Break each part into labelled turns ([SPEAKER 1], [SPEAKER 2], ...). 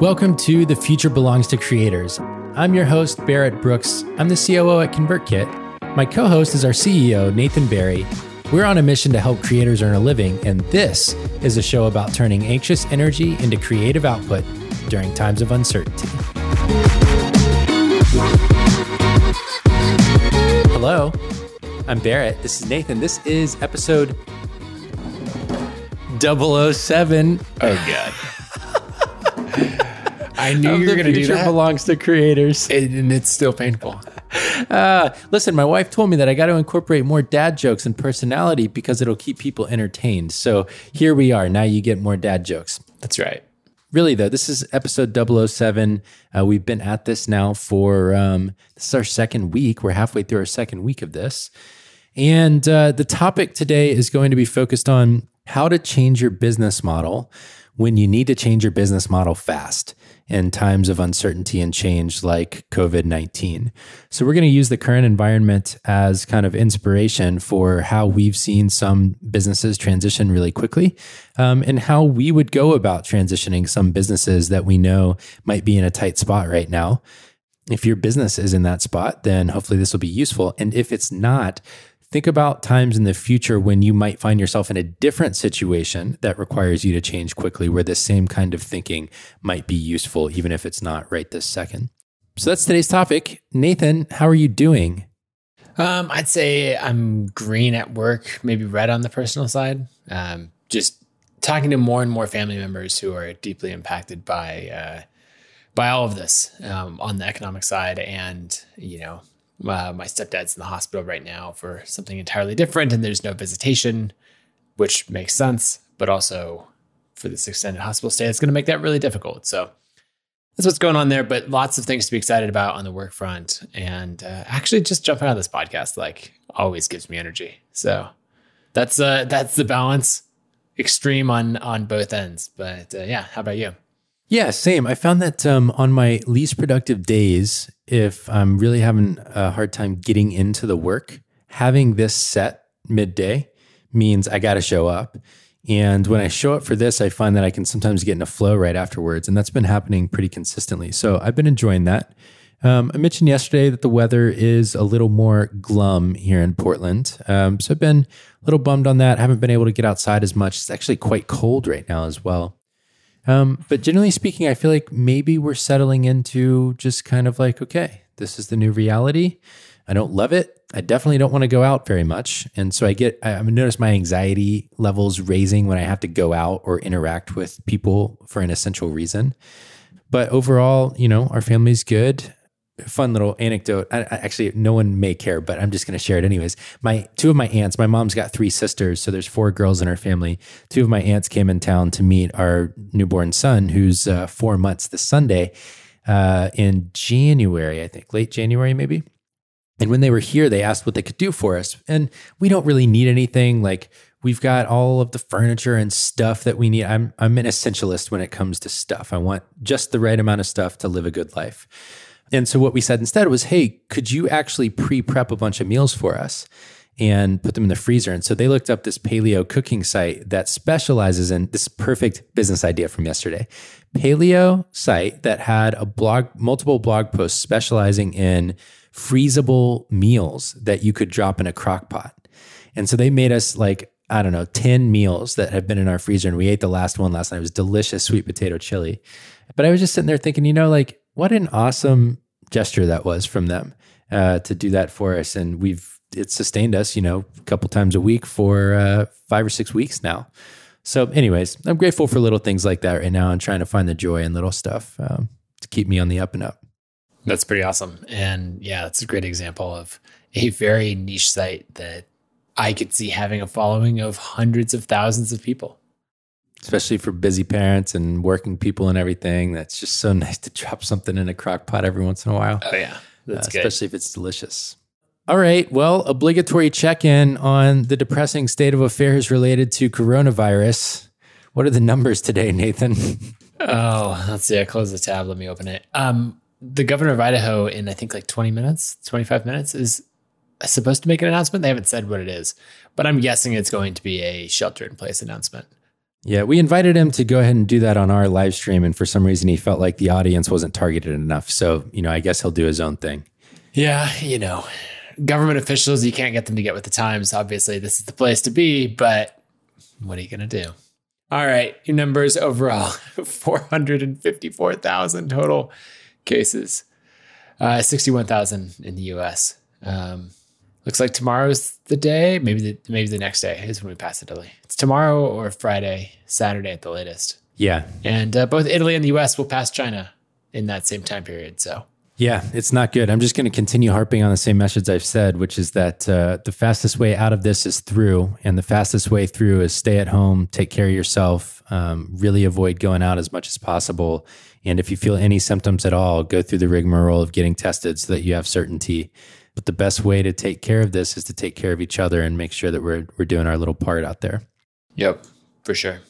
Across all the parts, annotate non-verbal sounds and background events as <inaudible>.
[SPEAKER 1] Welcome to The Future Belongs to Creators. I'm your host, Barrett Brooks. I'm the COO at ConvertKit. My co host is our CEO, Nathan Barry. We're on a mission to help creators earn a living, and this is a show about turning anxious energy into creative output during times of uncertainty. Hello, I'm Barrett. This is Nathan. This is episode 007.
[SPEAKER 2] Oh God. I knew you were going to do
[SPEAKER 1] Future
[SPEAKER 2] that,
[SPEAKER 1] belongs to creators.
[SPEAKER 2] and and it's still painful.
[SPEAKER 1] Uh, listen, my wife told me that I got to incorporate more dad jokes and personality because it'll keep people entertained. So here we are. Now you get more dad jokes.
[SPEAKER 2] That's right.
[SPEAKER 1] Really, though, this is episode 007. Uh, we've been at this now for, um, this is our second week. We're halfway through our second week of this. And uh, the topic today is going to be focused on how to change your business model when you need to change your business model fast in times of uncertainty and change like COVID 19. So, we're going to use the current environment as kind of inspiration for how we've seen some businesses transition really quickly um, and how we would go about transitioning some businesses that we know might be in a tight spot right now. If your business is in that spot, then hopefully this will be useful. And if it's not, think about times in the future when you might find yourself in a different situation that requires you to change quickly, where the same kind of thinking might be useful, even if it's not right this second. So that's today's topic. Nathan, how are you doing?
[SPEAKER 2] Um, I'd say I'm green at work, maybe red on the personal side. Um, just talking to more and more family members who are deeply impacted by uh, by all of this um, on the economic side, and you know, uh, my stepdad's in the hospital right now for something entirely different, and there's no visitation, which makes sense, but also for this extended hospital stay, it's going to make that really difficult. So that's what's going on there. But lots of things to be excited about on the work front, and uh, actually, just jumping out of this podcast like always gives me energy. So that's uh, that's the balance, extreme on on both ends. But uh, yeah, how about you?
[SPEAKER 1] Yeah, same. I found that um, on my least productive days, if I'm really having a hard time getting into the work, having this set midday means I got to show up. And when I show up for this, I find that I can sometimes get in a flow right afterwards. And that's been happening pretty consistently. So I've been enjoying that. Um, I mentioned yesterday that the weather is a little more glum here in Portland. Um, so I've been a little bummed on that. I haven't been able to get outside as much. It's actually quite cold right now as well. Um, but generally speaking, I feel like maybe we're settling into just kind of like, okay, this is the new reality. I don't love it. I definitely don't want to go out very much. And so I get, I, notice my anxiety levels raising when I have to go out or interact with people for an essential reason. But overall, you know, our family's good. Fun little anecdote. I, I, actually, no one may care, but I'm just going to share it anyways. My two of my aunts. My mom's got three sisters, so there's four girls in her family. Two of my aunts came in town to meet our newborn son, who's uh, four months this Sunday uh, in January, I think, late January maybe. And when they were here, they asked what they could do for us, and we don't really need anything. Like we've got all of the furniture and stuff that we need. I'm I'm an essentialist when it comes to stuff. I want just the right amount of stuff to live a good life. And so what we said instead was, hey, could you actually pre-prep a bunch of meals for us and put them in the freezer? And so they looked up this paleo cooking site that specializes in this perfect business idea from yesterday. Paleo site that had a blog, multiple blog posts specializing in freezable meals that you could drop in a crock pot. And so they made us like, I don't know, 10 meals that have been in our freezer. And we ate the last one last night. It was delicious sweet potato chili. But I was just sitting there thinking, you know, like what an awesome gesture that was from them uh, to do that for us. And we've, it sustained us, you know, a couple times a week for uh, five or six weeks now. So, anyways, I'm grateful for little things like that right now and trying to find the joy in little stuff um, to keep me on the up and up.
[SPEAKER 2] That's pretty awesome. And yeah, that's a great example of a very niche site that I could see having a following of hundreds of thousands of people.
[SPEAKER 1] Especially for busy parents and working people and everything. That's just so <laughs> nice to drop something in a crock pot every once in a while.
[SPEAKER 2] Oh, yeah. That's
[SPEAKER 1] uh,
[SPEAKER 2] good.
[SPEAKER 1] Especially if it's delicious. All right. Well, obligatory check in on the depressing state of affairs related to coronavirus. What are the numbers today, Nathan? <laughs>
[SPEAKER 2] Oh, let's see. I close the tab. Let me open it. Um, the governor of Idaho, in I think like 20 minutes, 25 minutes, is supposed to make an announcement. They haven't said what it is, but I'm guessing it's going to be a shelter in place announcement.
[SPEAKER 1] Yeah, we invited him to go ahead and do that on our live stream. And for some reason, he felt like the audience wasn't targeted enough. So, you know, I guess he'll do his own thing.
[SPEAKER 2] Yeah, you know, government officials, you can't get them to get with the times. Obviously, this is the place to be, but what are you going to do? All right, your numbers overall <laughs> 454,000 total cases, uh, 61,000 in the US. Um, looks like tomorrow's the day. Maybe the, maybe the next day is when we pass Italy. It's tomorrow or Friday, Saturday at the latest.
[SPEAKER 1] Yeah.
[SPEAKER 2] And uh, both Italy and the US will pass China in that same time period. So
[SPEAKER 1] yeah, it's not good. I'm just going to continue harping on the same message I've said, which is that uh, the fastest way out of this is through, and the fastest way through is stay at home, take care of yourself, um, really avoid going out as much as possible. And if you feel any symptoms at all, go through the rigmarole of getting tested so that you have certainty. But the best way to take care of this is to take care of each other and make sure that we're we're doing our little part out there.
[SPEAKER 2] Yep, for sure.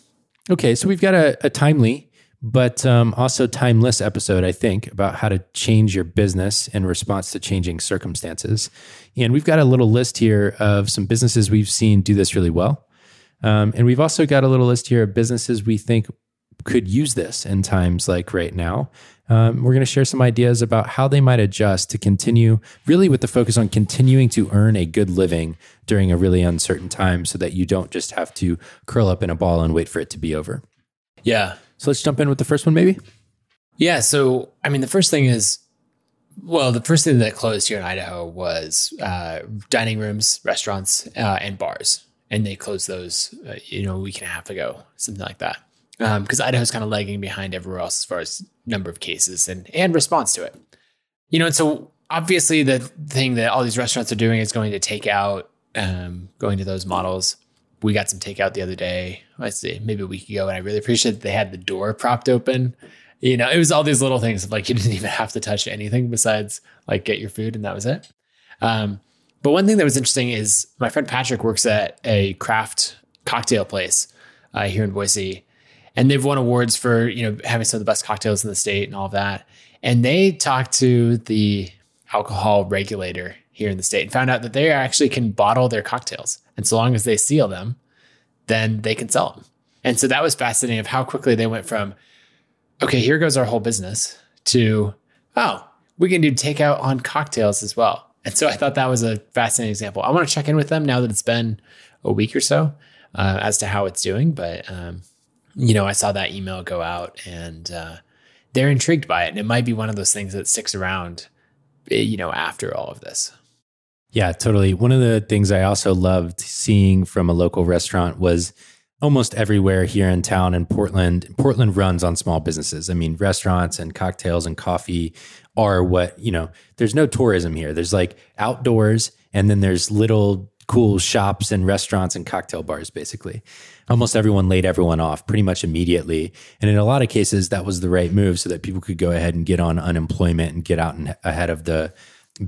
[SPEAKER 1] Okay, so we've got a, a timely but um, also timeless episode, I think, about how to change your business in response to changing circumstances. And we've got a little list here of some businesses we've seen do this really well. Um, and we've also got a little list here of businesses we think could use this in times like right now. Um, we're going to share some ideas about how they might adjust to continue, really with the focus on continuing to earn a good living during a really uncertain time so that you don't just have to curl up in a ball and wait for it to be over.
[SPEAKER 2] Yeah.
[SPEAKER 1] So let's jump in with the first one, maybe.
[SPEAKER 2] Yeah. So, I mean, the first thing is, well, the first thing that closed here in Idaho was uh, dining rooms, restaurants, uh, and bars, and they closed those, uh, you know, a week and a half ago, something like that. Because um, Idaho's kind of lagging behind everywhere else as far as number of cases and and response to it. You know, and so obviously the thing that all these restaurants are doing is going to take out, um, going to those models we got some takeout the other day. I see, maybe a week ago, and I really appreciate that they had the door propped open. You know, it was all these little things like you didn't <laughs> even have to touch anything besides like get your food, and that was it. Um, but one thing that was interesting is my friend Patrick works at a craft cocktail place uh, here in Boise, and they've won awards for you know having some of the best cocktails in the state and all of that. And they talked to the alcohol regulator here in the state and found out that they actually can bottle their cocktails. And so long as they seal them, then they can sell them. And so that was fascinating of how quickly they went from, okay, here goes our whole business to, oh, we can do takeout on cocktails as well. And so I thought that was a fascinating example. I want to check in with them now that it's been a week or so uh, as to how it's doing. But, um, you know, I saw that email go out and uh, they're intrigued by it. And it might be one of those things that sticks around, eh, you know, after all of this.
[SPEAKER 1] Yeah, totally. One of the things I also loved seeing from a local restaurant was almost everywhere here in town in Portland. Portland runs on small businesses. I mean, restaurants and cocktails and coffee are what, you know, there's no tourism here. There's like outdoors and then there's little cool shops and restaurants and cocktail bars, basically. Almost everyone laid everyone off pretty much immediately. And in a lot of cases, that was the right move so that people could go ahead and get on unemployment and get out and ahead of the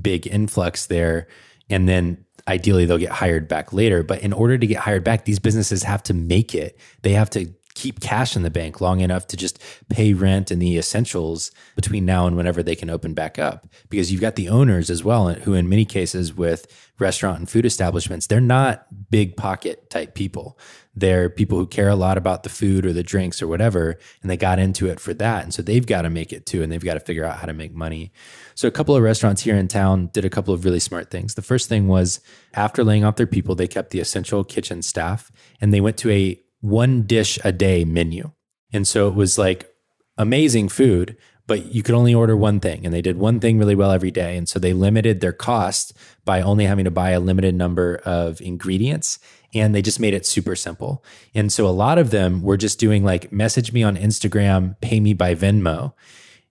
[SPEAKER 1] big influx there and then ideally they'll get hired back later. But in order to get hired back, these businesses have to make it. They have to keep cash in the bank long enough to just pay rent and the essentials between now and whenever they can open back up. Because you've got the owners as well, who in many cases with restaurant and food establishments, they're not big pocket type people. They're people who care a lot about the food or the drinks or whatever, and they got into it for that. And so they've got to make it too, and they've got to figure out how to make money. So a couple of restaurants here in town did a couple of really smart things. The first thing was after laying off their people, they kept the essential kitchen staff and they went to a one dish a day menu. And so it was like amazing food, but you could only order one thing and they did one thing really well every day and so they limited their cost by only having to buy a limited number of ingredients and they just made it super simple and so a lot of them were just doing like message me on instagram pay me by venmo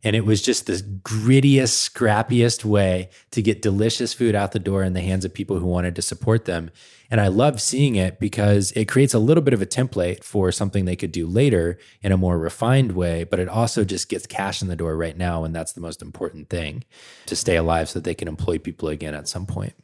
[SPEAKER 1] and it was just the grittiest, scrappiest way to get delicious food out the door in the hands of people who wanted to support them. And I love seeing it because it creates a little bit of a template for something they could do later in a more refined way, but it also just gets cash in the door right now. And that's the most important thing to stay alive so that they can employ people again at some point.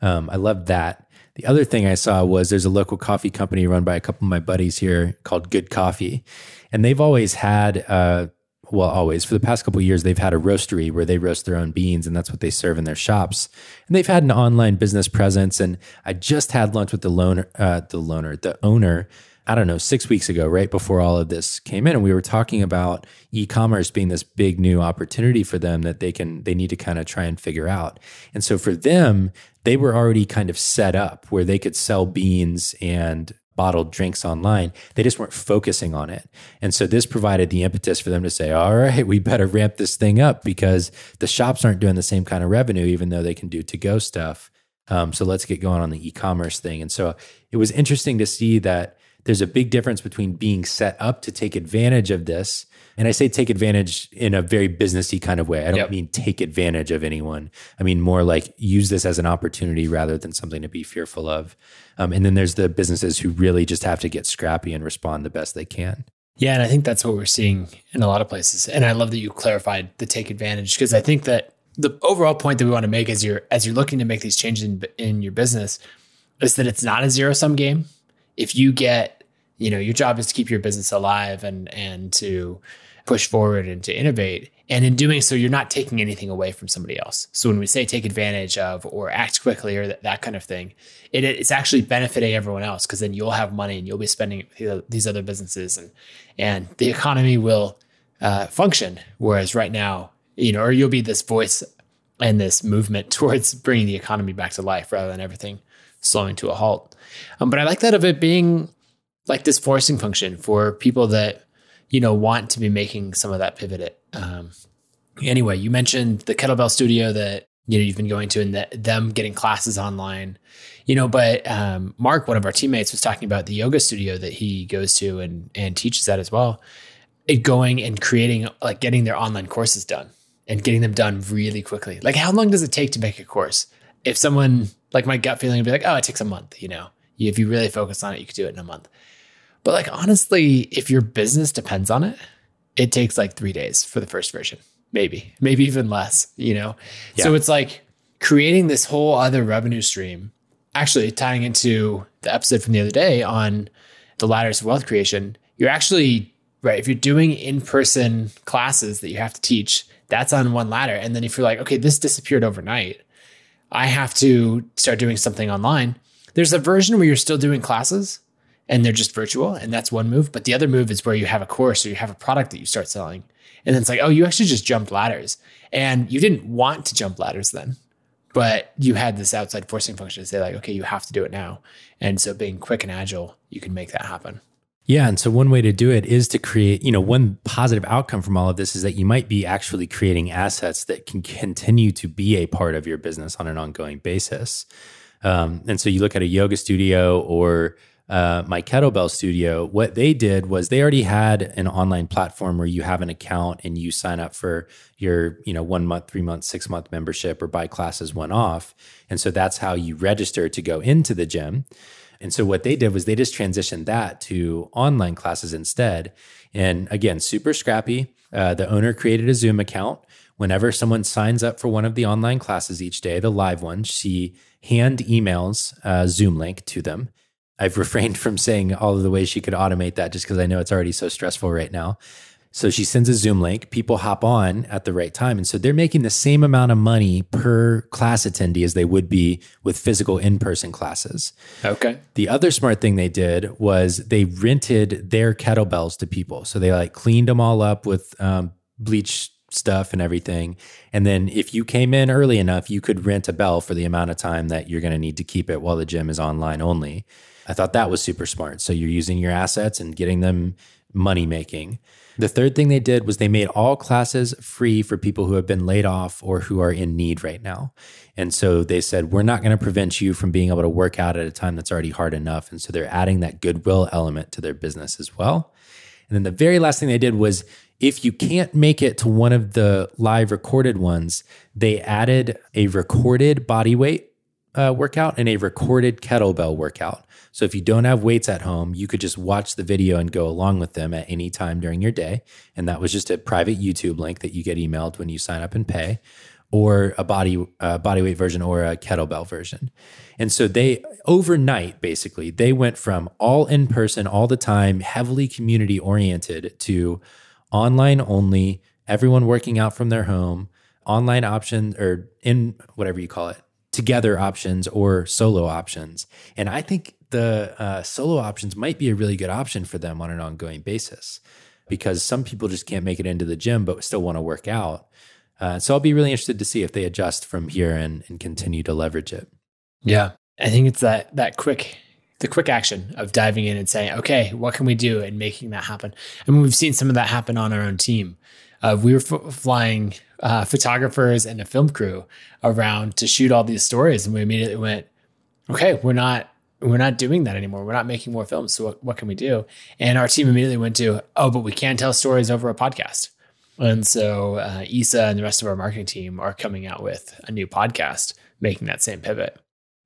[SPEAKER 1] Um, I love that. The other thing I saw was there's a local coffee company run by a couple of my buddies here called Good Coffee. And they've always had uh, well, always for the past couple years, they've had a roastery where they roast their own beans, and that's what they serve in their shops. And they've had an online business presence. And I just had lunch with the loaner, uh, the loaner, the owner I don't know, six weeks ago, right before all of this came in, and we were talking about e-commerce being this big new opportunity for them that they can they need to kind of try and figure out. And so for them, they were already kind of set up where they could sell beans and bottled drinks online. They just weren't focusing on it. And so this provided the impetus for them to say, all right, we better ramp this thing up because the shops aren't doing the same kind of revenue, even though they can do to go stuff. Um, so let's get going on the e commerce thing. And so it was interesting to see that there's a big difference between being set up to take advantage of this. And I say take advantage in a very businessy kind of way. I don't yep. mean take advantage of anyone. I mean more like use this as an opportunity rather than something to be fearful of. Um, and then there's the businesses who really just have to get scrappy and respond the best they can.
[SPEAKER 2] Yeah, and I think that's what we're seeing in a lot of places. And I love that you clarified the take advantage because I think that the overall point that we want to make as you're as you're looking to make these changes in, in your business is that it's not a zero sum game. If you get you know your job is to keep your business alive and and to push forward and to innovate. And in doing so you're not taking anything away from somebody else. So when we say take advantage of or act quickly or that, that kind of thing it, it's actually benefiting everyone else because then you'll have money and you'll be spending these other businesses and and the economy will uh, function. Whereas right now you know or you'll be this voice and this movement <laughs> towards bringing the economy back to life rather than everything slowing to a halt um, but i like that of it being like this forcing function for people that you know want to be making some of that pivot. Um, anyway, you mentioned the kettlebell studio that you know you've been going to, and that them getting classes online. You know, but um, Mark, one of our teammates, was talking about the yoga studio that he goes to and and teaches at as well. It going and creating like getting their online courses done and getting them done really quickly. Like, how long does it take to make a course? If someone like my gut feeling would be like, oh, it takes a month. You know, if you really focus on it, you could do it in a month. But like honestly, if your business depends on it, it takes like three days for the first version, maybe, maybe even less, you know? Yeah. So it's like creating this whole other revenue stream, actually tying into the episode from the other day on the ladders of wealth creation. You're actually, right, if you're doing in person classes that you have to teach, that's on one ladder. And then if you're like, okay, this disappeared overnight, I have to start doing something online. There's a version where you're still doing classes, and they're just virtual. And that's one move. But the other move is where you have a course or you have a product that you start selling. And then it's like, oh, you actually just jumped ladders. And you didn't want to jump ladders then, but you had this outside forcing function to say, like, okay, you have to do it now. And so being quick and agile, you can make that happen.
[SPEAKER 1] Yeah. And so one way to do it is to create, you know, one positive outcome from all of this is that you might be actually creating assets that can continue to be a part of your business on an ongoing basis. Um, and so you look at a yoga studio or uh, my kettlebell studio, what they did was they already had an online platform where you have an account and you sign up for your, you know, one month, three month, six month membership or buy classes one off. And so that's how you register to go into the gym. And so what they did was they just transitioned that to online classes instead. And again, super scrappy. Uh, the owner created a Zoom account. Whenever someone signs up for one of the online classes each day, the live ones, she hand emails a Zoom link to them. I've <laughs> refrained from saying all of the ways she could automate that just because I know it's already so stressful right now. So she sends a Zoom link, people hop on at the right time. And so they're making the same amount of money per class attendee as they would be with physical in person classes.
[SPEAKER 2] Okay.
[SPEAKER 1] The other smart thing they did was they rented their kettlebells to people. So they like cleaned them all up with um, bleach stuff and everything. And then if you came in early enough, you could rent a bell for the amount of time that you're going to need to keep it while the gym is online only. I thought that was super smart. So you're using your assets and getting them money making. The third thing they did was they made all classes free for people who have been laid off or who are in need right now. And so they said, we're not going to prevent you from being able to work out at a time that's already hard enough. And so they're adding that goodwill element to their business as well. And then the very last thing they did was if you can't make it to one of the live recorded ones, they added a recorded body weight uh, workout and a recorded kettlebell workout. So if you don't have weights at home, you could just watch the video and go along with them at any time during your day. And that was just a private YouTube link that you get emailed when you sign up and pay, or a body uh, body weight version or a kettlebell version. And so they overnight basically they went from all in person all the time, heavily community oriented to online only, everyone working out from their home, online option or in whatever you call it, together options or solo options. And I think the uh, solo options might be a really good option for them on an ongoing basis because some people just can't make it into the gym but still want to work out. Uh, so I'll be really interested to see if they adjust from here and, and continue to leverage it.
[SPEAKER 2] Yeah, I think it's that that quick the quick action of diving in and saying, okay, what can we do and making that happen. I mean, we've seen some of that happen on our own team. Uh, we were f- flying uh, photographers and a film crew around to shoot all these stories, and we immediately went, okay, we're not we're not doing that anymore. We're not making more films. So what, what can we do? And our team immediately went to, oh, but we can tell stories over a podcast. And so uh, Isa and the rest of our marketing team are coming out with a new podcast, making that same pivot.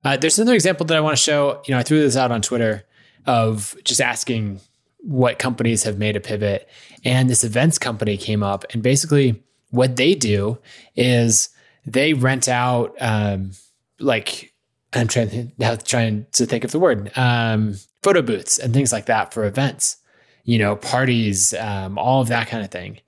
[SPEAKER 2] Uh, there's another example that I want to show. You know, I threw this out on Twitter of just asking what companies have made a pivot, and this events company came up, and basically what they do is they rent out um, like I'm trying to trying to think of the word um, photo booths and things like that for events, you know, parties, um, all of that kind of thing,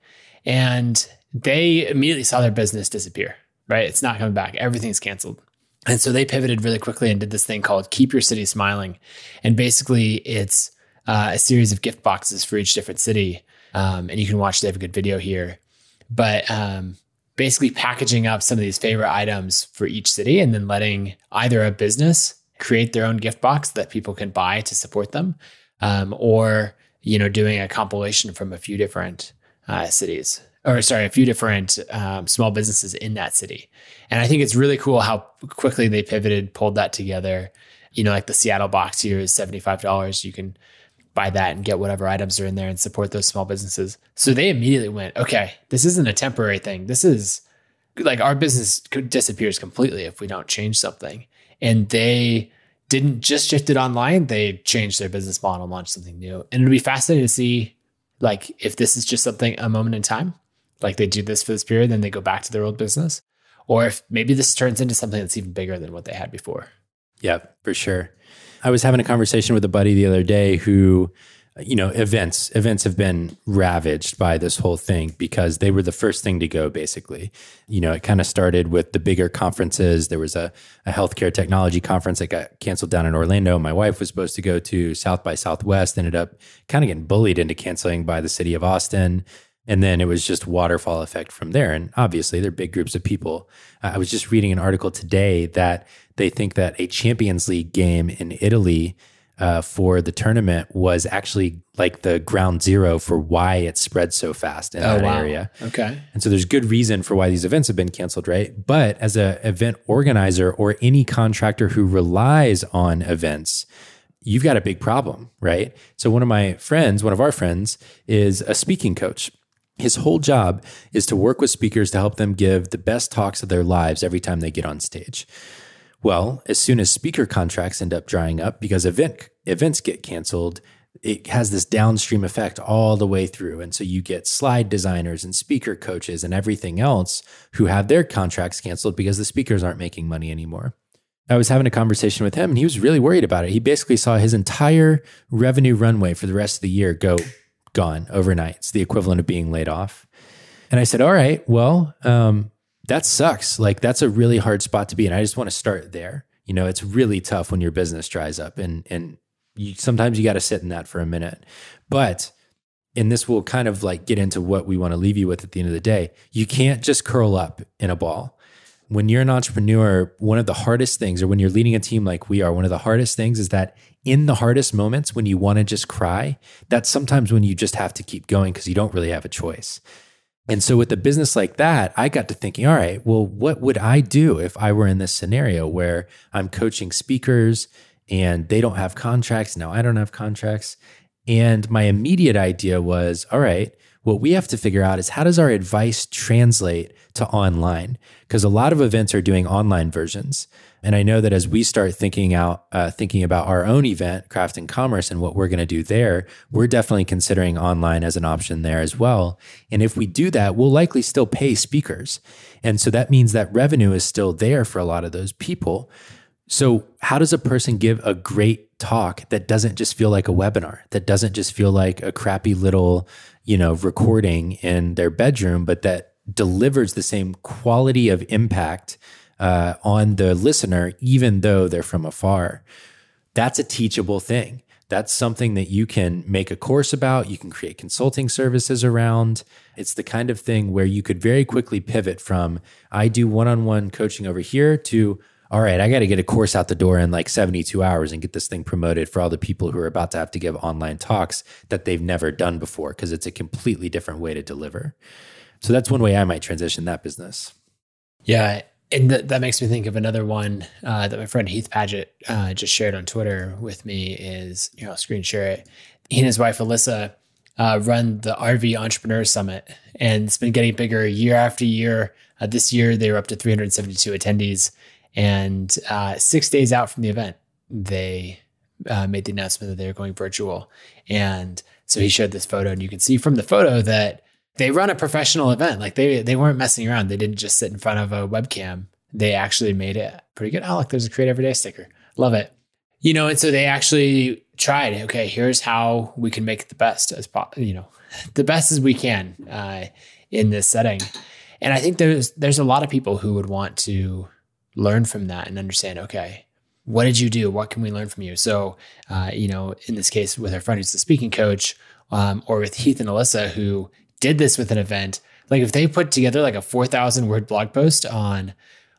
[SPEAKER 2] and they immediately saw their business disappear. Right, it's not coming back. Everything's canceled. And so they pivoted really quickly and did this thing called Keep Your City Smiling. And basically, it's uh, a series of gift boxes for each different city. Um, and you can watch, they have a good video here. But um, basically, packaging up some of these favorite items for each city and then letting either a business create their own gift box that people can buy to support them um, or you know doing a compilation from a few different uh, cities or sorry, a few different um, small businesses in that city. And I think it's really cool how quickly they pivoted, pulled that together. You know, like the Seattle box here is $75. You can buy that and get whatever items are in there and support those small businesses. So they immediately went, okay, this isn't a temporary thing. This is like our business disappears completely if we don't change something. And they didn't just shift it online, they changed their business model and launched something new. And it'll be fascinating to see like if this is just something a moment in time like they do this for this period, then they go back to their old business, or if maybe this turns into something that's even bigger than what they had before.
[SPEAKER 1] Yeah, for sure. I was having a conversation with a buddy the other day who, you know, events events have been ravaged by this whole thing because they were the first thing to go. Basically, you know, it kind of started with the bigger conferences. There was a, a healthcare technology conference that got canceled down in Orlando. My wife was supposed to go to South by Southwest. Ended up kind of getting bullied into canceling by the city of Austin. And then it was just waterfall effect from there. And obviously, they're big groups of people. I was just reading an article today that they think that a Champions League game in Italy uh, for the tournament was actually like the ground zero for why it spread so fast in oh, that wow. area.
[SPEAKER 2] Okay.
[SPEAKER 1] And so there's good reason for why these events have been canceled, right? But as an event organizer or any contractor who relies on events, you've got a big problem, right? So one of my friends, one of our friends, is a speaking coach. His whole job is to work with speakers to help them give the best talks of their lives every time they get on stage. Well, as soon as speaker contracts end up drying up because event events get canceled, it has this downstream effect all the way through. And so you get slide designers and speaker coaches and everything else who have their contracts canceled because the speakers aren't making money anymore. I was having a conversation with him and he was really worried about it. He basically saw his entire revenue runway for the rest of the year go gone overnight. It's the equivalent of being laid off. And I said, All right, well, um, that sucks. Like, that's a really hard spot to be in. I just want to start there. You know, it's really tough when your business dries up and, and you, sometimes you got to sit in that for a minute. But, and this will kind of like get into what we want to leave you with at the end of the day. You can't just curl up in a ball. When you're an entrepreneur, one of the hardest things, or when you're leading a team like we are, one of the hardest things is that in the hardest moments when you want to just cry, that's sometimes when you just have to keep going because you don't really have a choice. And so with a business like that, I got to thinking, all right, well, what would I do if I were in this scenario where I'm coaching speakers and they don't have contracts? Now I don't have contracts. And my immediate idea was, all right, what we have to figure out is how does our advice translate to online? Because a lot of events are doing online versions. And I know that as we start thinking out, uh, thinking about our own event, Craft and Commerce, and what we're going to do there, we're definitely considering online as an option there as well. And if we do that, we'll likely still pay speakers. And so that means that revenue is still there for a lot of those people. So, how does a person give a great talk that doesn't just feel like a webinar, that doesn't just feel like a crappy little you know, recording in their bedroom, but that delivers the same quality of impact uh, on the listener, even though they're from afar. that's a teachable thing. That's something that you can make a course about, you can create consulting services around. It's the kind of thing where you could very quickly pivot from I do one on one coaching over here to all right, I got to get a course out the door in like 72 hours and get this thing promoted for all the people who are about to have to give online talks that they've never done before because it's a completely different way to deliver. So that's one way I might transition that business.
[SPEAKER 2] Yeah. And th- that makes me think of another one uh, that my friend Heath Padgett uh, just shared on Twitter with me is, you know, I'll screen share it. He and his wife, Alyssa, uh, run the RV Entrepreneur Summit, and it's been getting bigger year after year. Uh, this year, they were up to 372 attendees. And uh, six days out from the event, they uh, made the announcement that they were going virtual. And so he showed this photo, and you can see from the photo that they run a professional event. Like they they weren't messing around. They didn't just sit in front of a webcam. They actually made it pretty good. Oh, look, there's a Create Every Day sticker. Love it. You know, and so they actually tried. Okay, here's how we can make the best as you know, <laughs> the best as we can uh, in this setting. And I think there's there's a lot of people who would want to learn from that and understand, okay, what did you do? What can we learn from you? So, uh, you know, in this case, with our friend who's the speaking coach, um, or with Heath and Alyssa, who did this with an event, like if they put together like a 4,000 word blog post on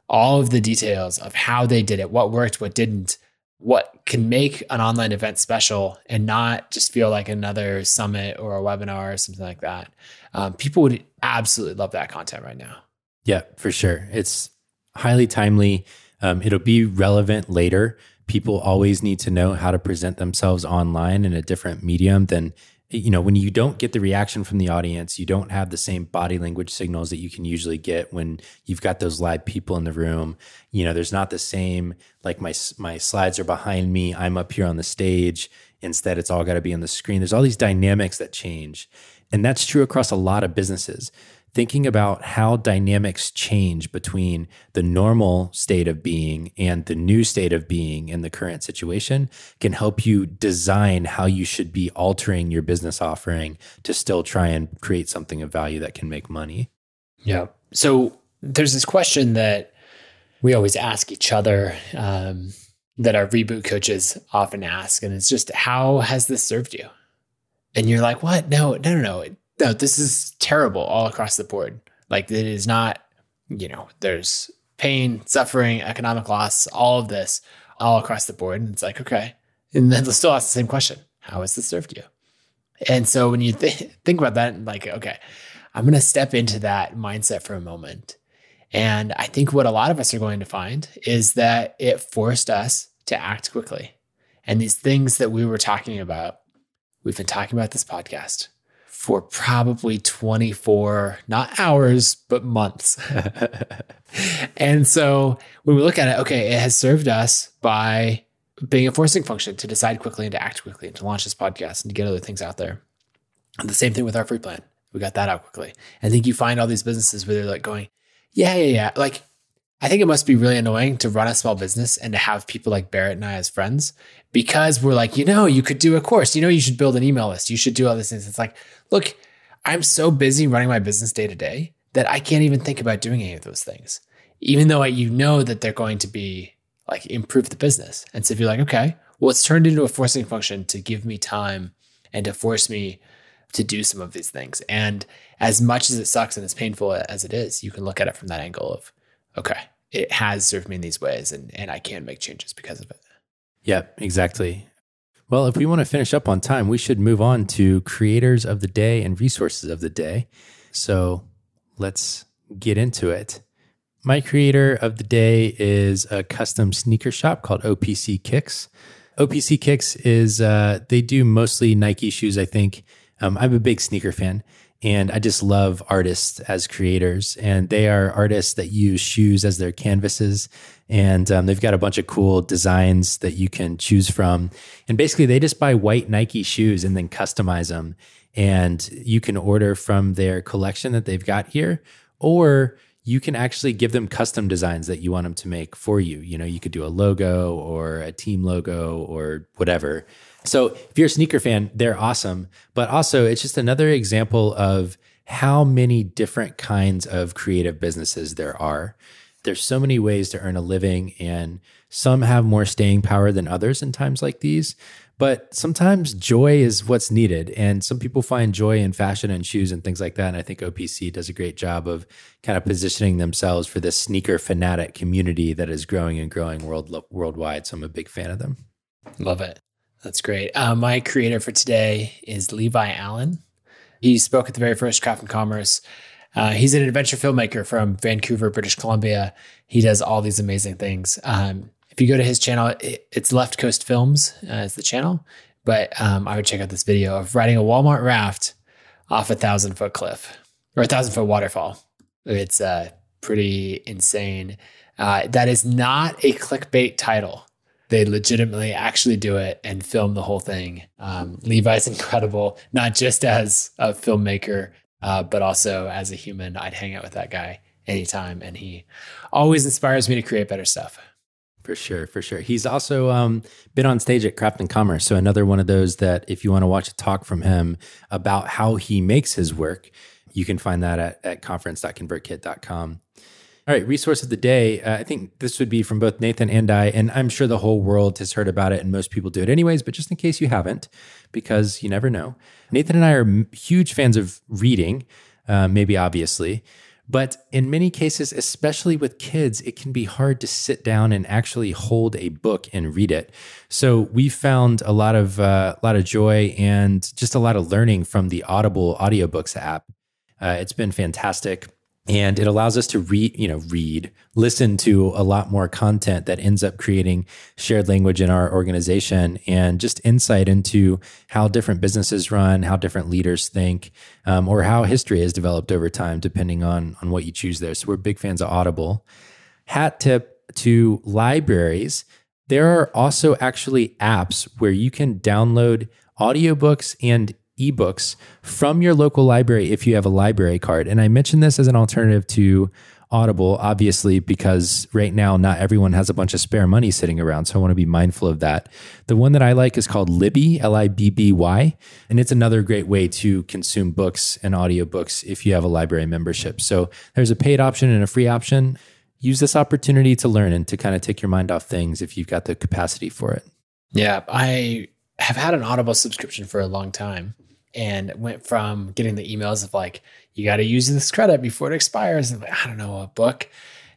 [SPEAKER 2] all of the details of how they did it, what worked, what didn't, what can make an online event special and not just feel like another summit or a webinar or something like that. Um, people would absolutely love that content right now.
[SPEAKER 1] Yeah, for sure. It's highly timely. Um, it'll be relevant later. People always need to know how to present themselves online in a different medium than you know when you don't get the reaction from the audience you don't have the same body language signals that you can usually get when you've got those live people in the room you know there's not the same like my my slides are behind me i'm up here on the stage instead it's all got to be on the screen there's all these dynamics that change and that's true across a lot of businesses thinking about how dynamics change between the normal state of being and the new state of being in the current situation can help you design how you should be altering your business offering to still try and create something of value that can make money.
[SPEAKER 2] Yeah. So there's this question that we always ask each other um, that our reboot coaches often ask, and it's just, how has this served you? And you're like, what? No, no, no, no no, this is terrible all across the board. Like it is not, you know, there's pain, suffering, economic loss, all of this all across the board. And it's like, okay. And then let's still ask the same question. How has this served you? And so when you th- <laughs> think about that, like, okay, I'm going to step into that mindset for a moment. And I think what a lot of us are going to find is that it forced us to act quickly. And these things that we were talking about, we've been talking about this podcast for probably 24, not hours, but months. <laughs> and so when we look at it, okay, it has served us by being a forcing function to decide quickly and to act quickly and to launch this podcast and to get other things out there. And the same thing with our free plan. We got that out quickly. I think you find all these businesses where they're like going, yeah, yeah, yeah. Like I think it must be really annoying to run a small business and to have people like Barrett and I as friends because we're like, you know, you could do a course, you know, you should build an email list, you should do all these things. It's like, look, I'm so busy running my business day to day that I can't even think about doing any of those things, even though you know that they're going to be like improve the business. And so if you're like, okay, well, it's turned into a forcing function to give me time and to force me to do some of these things. And as much as it sucks and as painful as it is, you can look at it from that angle of, okay, it has served me in these ways and, and I can make changes because of it.
[SPEAKER 1] Yeah, exactly. Well, if we want to finish up on time, we should move on to creators of the day and resources of the day. So let's get into it. My creator of the day is a custom sneaker shop called OPC Kicks. OPC Kicks is, uh, they do mostly Nike shoes, I think. Um, I'm a big sneaker fan. And I just love artists as creators. And they are artists that use shoes as their canvases. And um, they've got a bunch of cool designs that you can choose from. And basically, they just buy white Nike shoes and then customize them. And you can order from their collection that they've got here, or you can actually give them custom designs that you want them to make for you. You know, you could do a logo or a team logo or whatever. So if you're a sneaker fan, they're awesome. But also, it's just another example of how many different kinds of creative businesses there are. there's so many ways to earn a living, and some have more staying power than others in times like these. But sometimes joy is what's needed. And some people find joy in fashion and shoes and things like that. And I think OPC does a great job of kind of positioning themselves for this sneaker fanatic community that is growing and growing world, worldwide. So I'm a big fan of them.
[SPEAKER 2] Love it. That's great. Uh, my creator for today is Levi Allen. He spoke at the very first Craft and Commerce. Uh, he's an adventure filmmaker from Vancouver, British Columbia. He does all these amazing things. Um, if you go to his channel, it's Left Coast Films uh, is the channel. But um, I would check out this video of riding a Walmart raft off a thousand foot cliff or a thousand foot waterfall. It's uh, pretty insane. Uh, that is not a clickbait title. They legitimately actually do it and film the whole thing. Um, Levi's <laughs> incredible, not just as a filmmaker, uh, but also as a human. I'd hang out with that guy anytime, and he always inspires me to create better stuff.
[SPEAKER 1] For sure, for sure. He's also um, been on stage at Craft and Commerce. So, another one of those that if you want to watch a talk from him about how he makes his work, you can find that at, at conference.convertkit.com. All right, resource of the day. Uh, I think this would be from both Nathan and I, and I'm sure the whole world has heard about it and most people do it anyways, but just in case you haven't, because you never know. Nathan and I are huge fans of reading, uh, maybe obviously. But in many cases, especially with kids, it can be hard to sit down and actually hold a book and read it. So we found a lot of uh, a lot of joy and just a lot of learning from the Audible audiobooks app. Uh, it's been fantastic and it allows us to read you know read listen to a lot more content that ends up creating shared language in our organization and just insight into how different businesses run how different leaders think um, or how history has developed over time depending on on what you choose there. So we're big fans of audible. Hat tip to libraries. There are also actually apps where you can download audiobooks and ebooks from your local library if you have a library card. And I mention this as an alternative to Audible, obviously, because right now not everyone has a bunch of spare money sitting around. So I want to be mindful of that. The one that I like is called Libby, L I B B Y. And it's another great way to consume books and audiobooks if you have a library membership. So there's a paid option and a free option. Use this opportunity to learn and to kind of take your mind off things if you've got the capacity for it.
[SPEAKER 2] Yeah, I have had an Audible subscription for a long time and went from getting the emails of like, you got to use this credit before it expires, and like, I don't know, a book,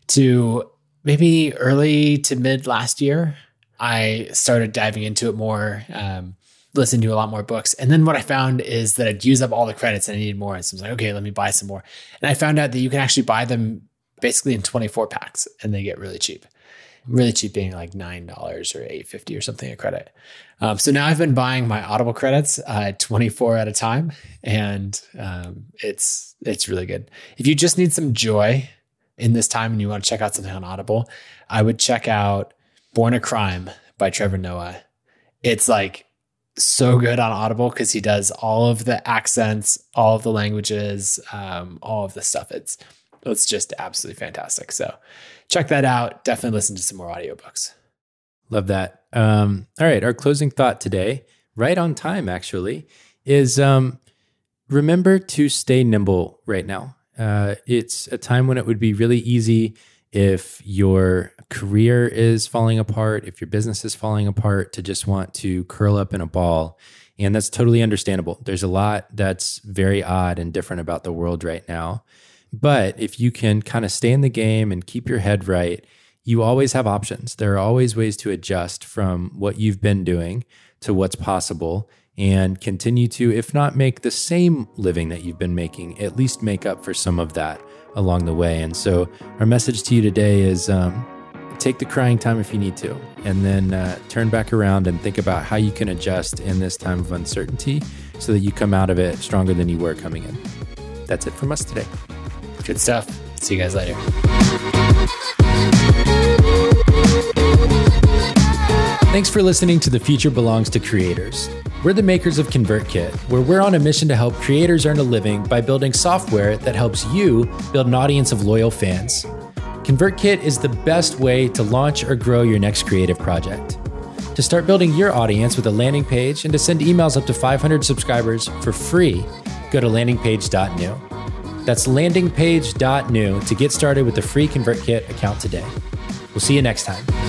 [SPEAKER 2] to maybe early to mid last year, I started diving into it more, um, listened to a lot more books. And then what I found is that I'd use up all the credits and I needed more. And so I was like, okay, let me buy some more. And I found out that you can actually buy them basically in 24 packs and they get really cheap really cheap being like nine dollars or eight fifty or something a credit. Um, so now I've been buying my Audible credits uh, twenty four at a time, and um, it's it's really good. If you just need some joy in this time and you want to check out something on Audible, I would check out Born a Crime by Trevor Noah. It's like so good on Audible because he does all of the accents, all of the languages, um, all of the stuff. It's it's just absolutely fantastic. So check that out. Definitely listen to some more audiobooks.
[SPEAKER 1] Love that. Um, all right. Our closing thought today, right on time, actually, is um, remember to stay nimble right now. Uh, it's a time when it would be really easy if your career is falling apart, if your business is falling apart, to just want to curl up in a ball. And that's totally understandable. There's a lot that's very odd and different about the world right now. But if you can kind of stay in the game and keep your head right, you always have options. There are always ways to adjust from what you've been doing to what's possible and continue to, if not make the same living that you've been making, at least make up for some of that along the way. And so, our message to you today is um, take the crying time if you need to, and then uh, turn back around and think about how you can adjust in this time of uncertainty so that you come out of it stronger than you were coming in. That's it from us today.
[SPEAKER 2] Good stuff. See you guys later.
[SPEAKER 1] Thanks for listening to The Future Belongs to Creators. We're the makers of ConvertKit, where we're on a mission to help creators earn a living by building software that helps you build an audience of loyal fans. ConvertKit is the best way to launch or grow your next creative project. To start building your audience with a landing page and to send emails up to 500 subscribers for free, go to landingpage.new. That's landingpage.new to get started with the free ConvertKit account today. We'll see you next time.